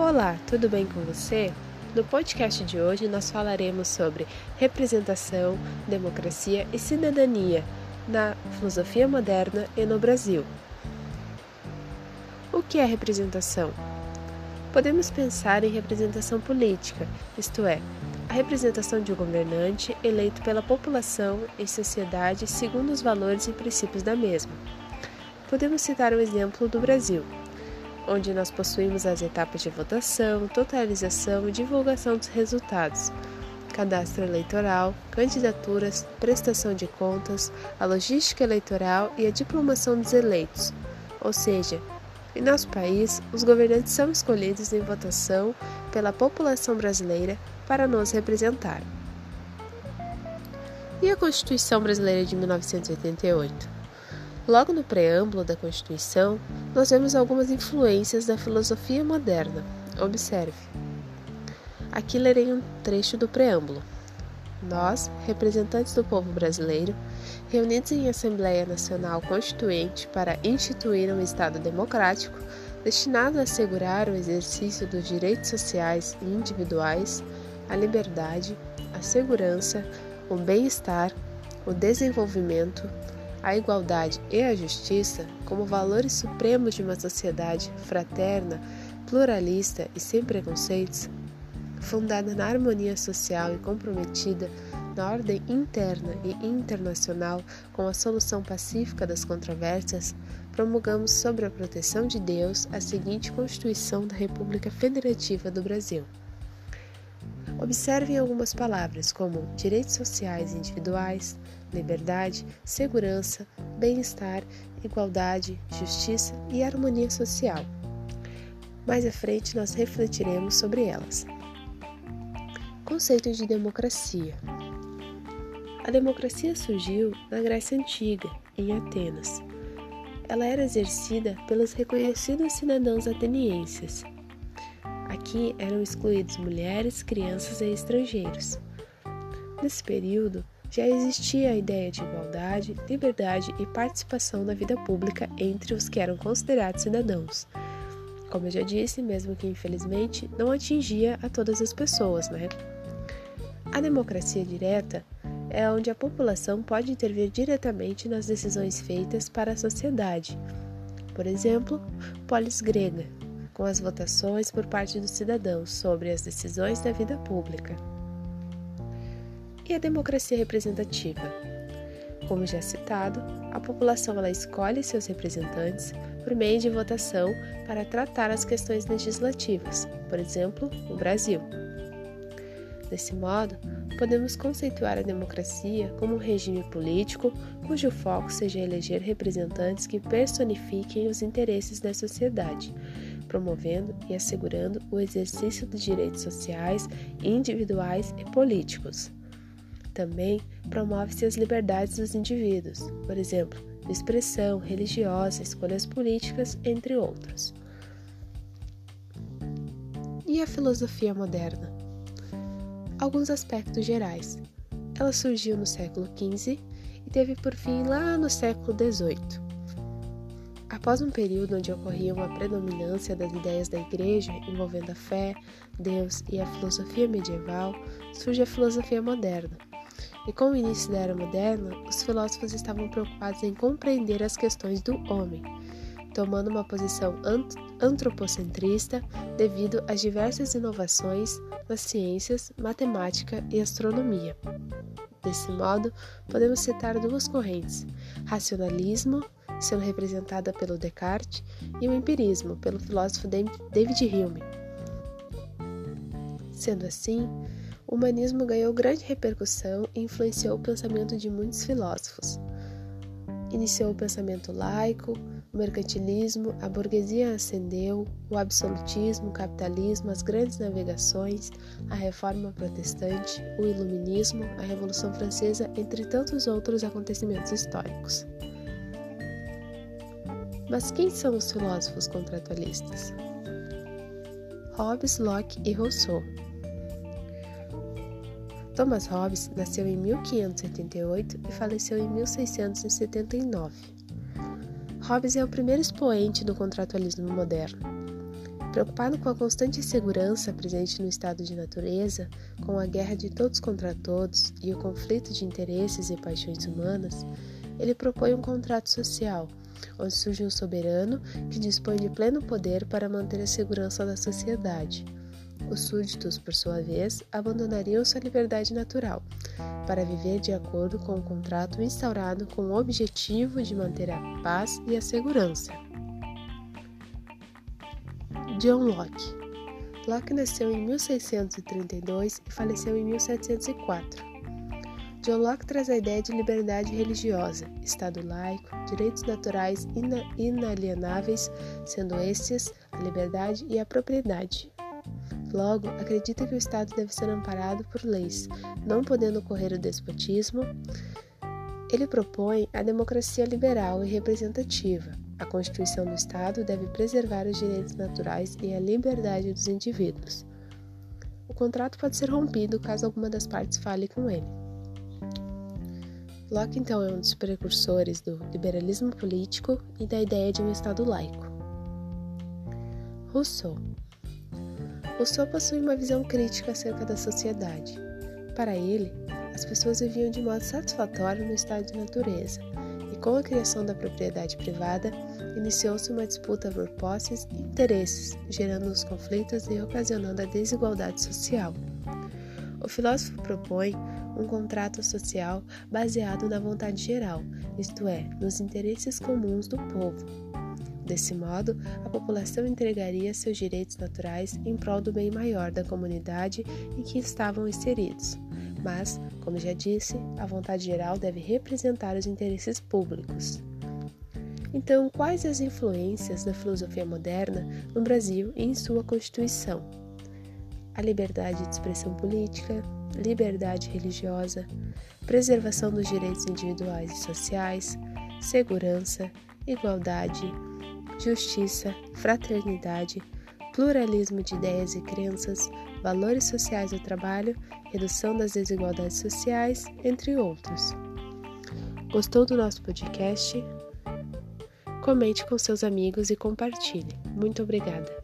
Olá, tudo bem com você? No podcast de hoje nós falaremos sobre representação, democracia e cidadania na filosofia moderna e no Brasil. O que é representação? Podemos pensar em representação política, isto é, a representação de um governante eleito pela população em sociedade segundo os valores e princípios da mesma. Podemos citar o exemplo do Brasil, onde nós possuímos as etapas de votação, totalização e divulgação dos resultados, cadastro eleitoral, candidaturas, prestação de contas, a logística eleitoral e a diplomação dos eleitos. Ou seja, em nosso país, os governantes são escolhidos em votação pela população brasileira para nos representar. E a Constituição Brasileira de 1988? Logo no preâmbulo da Constituição, nós vemos algumas influências da filosofia moderna. Observe. Aqui lerei um trecho do preâmbulo. Nós, representantes do povo brasileiro, reunidos em Assembleia Nacional Constituinte para instituir um Estado democrático destinado a assegurar o exercício dos direitos sociais e individuais, a liberdade, a segurança, o bem-estar, o desenvolvimento, a igualdade e a justiça como valores supremos de uma sociedade fraterna, pluralista e sem preconceitos, fundada na harmonia social e comprometida na ordem interna e internacional com a solução pacífica das controvérsias, promulgamos sobre a proteção de Deus a seguinte Constituição da República Federativa do Brasil. Observem algumas palavras como direitos sociais individuais, liberdade, segurança, bem-estar, igualdade, justiça e harmonia social. Mais à frente nós refletiremos sobre elas. Conceito de democracia. A democracia surgiu na Grécia Antiga, em Atenas. Ela era exercida pelos reconhecidos cidadãos atenienses Aqui eram excluídos mulheres, crianças e estrangeiros. Nesse período, já existia a ideia de igualdade, liberdade e participação na vida pública entre os que eram considerados cidadãos. Como eu já disse, mesmo que infelizmente não atingia a todas as pessoas, né? A democracia direta é onde a população pode intervir diretamente nas decisões feitas para a sociedade. Por exemplo, polis grega, com as votações por parte dos cidadãos sobre as decisões da vida pública. E a democracia representativa? Como já citado, a população ela escolhe seus representantes por meio de votação para tratar as questões legislativas, por exemplo, o Brasil. Desse modo, podemos conceituar a democracia como um regime político cujo foco seja eleger representantes que personifiquem os interesses da sociedade, promovendo e assegurando o exercício dos direitos sociais, individuais e políticos. Também promove-se as liberdades dos indivíduos, por exemplo, de expressão religiosa, escolhas políticas, entre outros. E a filosofia moderna? Alguns aspectos gerais. Ela surgiu no século XV e teve por fim lá no século XVIII. Após um período onde ocorria uma predominância das ideias da Igreja envolvendo a fé, Deus e a filosofia medieval, surge a filosofia moderna. E com o início da Era Moderna, os filósofos estavam preocupados em compreender as questões do homem, tomando uma posição antropocentrista devido às diversas inovações nas ciências, matemática e astronomia. Desse modo, podemos citar duas correntes: racionalismo sendo representada pelo Descartes, e o empirismo, pelo filósofo David Hume. Sendo assim, o humanismo ganhou grande repercussão e influenciou o pensamento de muitos filósofos. Iniciou o pensamento laico, o mercantilismo, a burguesia ascendeu, o absolutismo, o capitalismo, as grandes navegações, a reforma protestante, o iluminismo, a Revolução Francesa, entre tantos outros acontecimentos históricos. Mas quem são os filósofos contratualistas? Hobbes, Locke e Rousseau. Thomas Hobbes nasceu em 1578 e faleceu em 1679. Hobbes é o primeiro expoente do contratualismo moderno. Preocupado com a constante insegurança presente no estado de natureza, com a guerra de todos contra todos e o conflito de interesses e paixões humanas, ele propõe um contrato social, onde surge um soberano que dispõe de pleno poder para manter a segurança da sociedade. Os súditos, por sua vez, abandonariam sua liberdade natural, para viver de acordo com o contrato instaurado com o objetivo de manter a paz e a segurança. John Locke Locke nasceu em 1632 e faleceu em 1704. John Locke traz a ideia de liberdade religiosa, Estado laico, direitos naturais ina inalienáveis, sendo estes a liberdade e a propriedade. Logo, acredita que o Estado deve ser amparado por leis, não podendo ocorrer o despotismo. Ele propõe a democracia liberal e representativa, a Constituição do Estado deve preservar os direitos naturais e a liberdade dos indivíduos. O contrato pode ser rompido caso alguma das partes fale com ele. Locke, então, é um dos precursores do liberalismo político e da ideia de um Estado laico. Rousseau Rousseau possui uma visão crítica acerca da sociedade. Para ele, as pessoas viviam de modo satisfatório no estado de natureza, com a criação da propriedade privada, iniciou-se uma disputa por posses e interesses, gerando os conflitos e ocasionando a desigualdade social. O filósofo propõe um contrato social baseado na vontade geral, isto é, nos interesses comuns do povo. Desse modo, a população entregaria seus direitos naturais em prol do bem maior da comunidade em que estavam inseridos. Mas, como já disse, a vontade geral deve representar os interesses públicos. Então, quais as influências da filosofia moderna no Brasil e em sua Constituição? A liberdade de expressão política, liberdade religiosa, preservação dos direitos individuais e sociais, segurança, igualdade, justiça, fraternidade, pluralismo de ideias e crenças, valores sociais do trabalho, redução das desigualdades sociais, entre outros. Gostou do nosso podcast? Comente com seus amigos e compartilhe. Muito obrigada!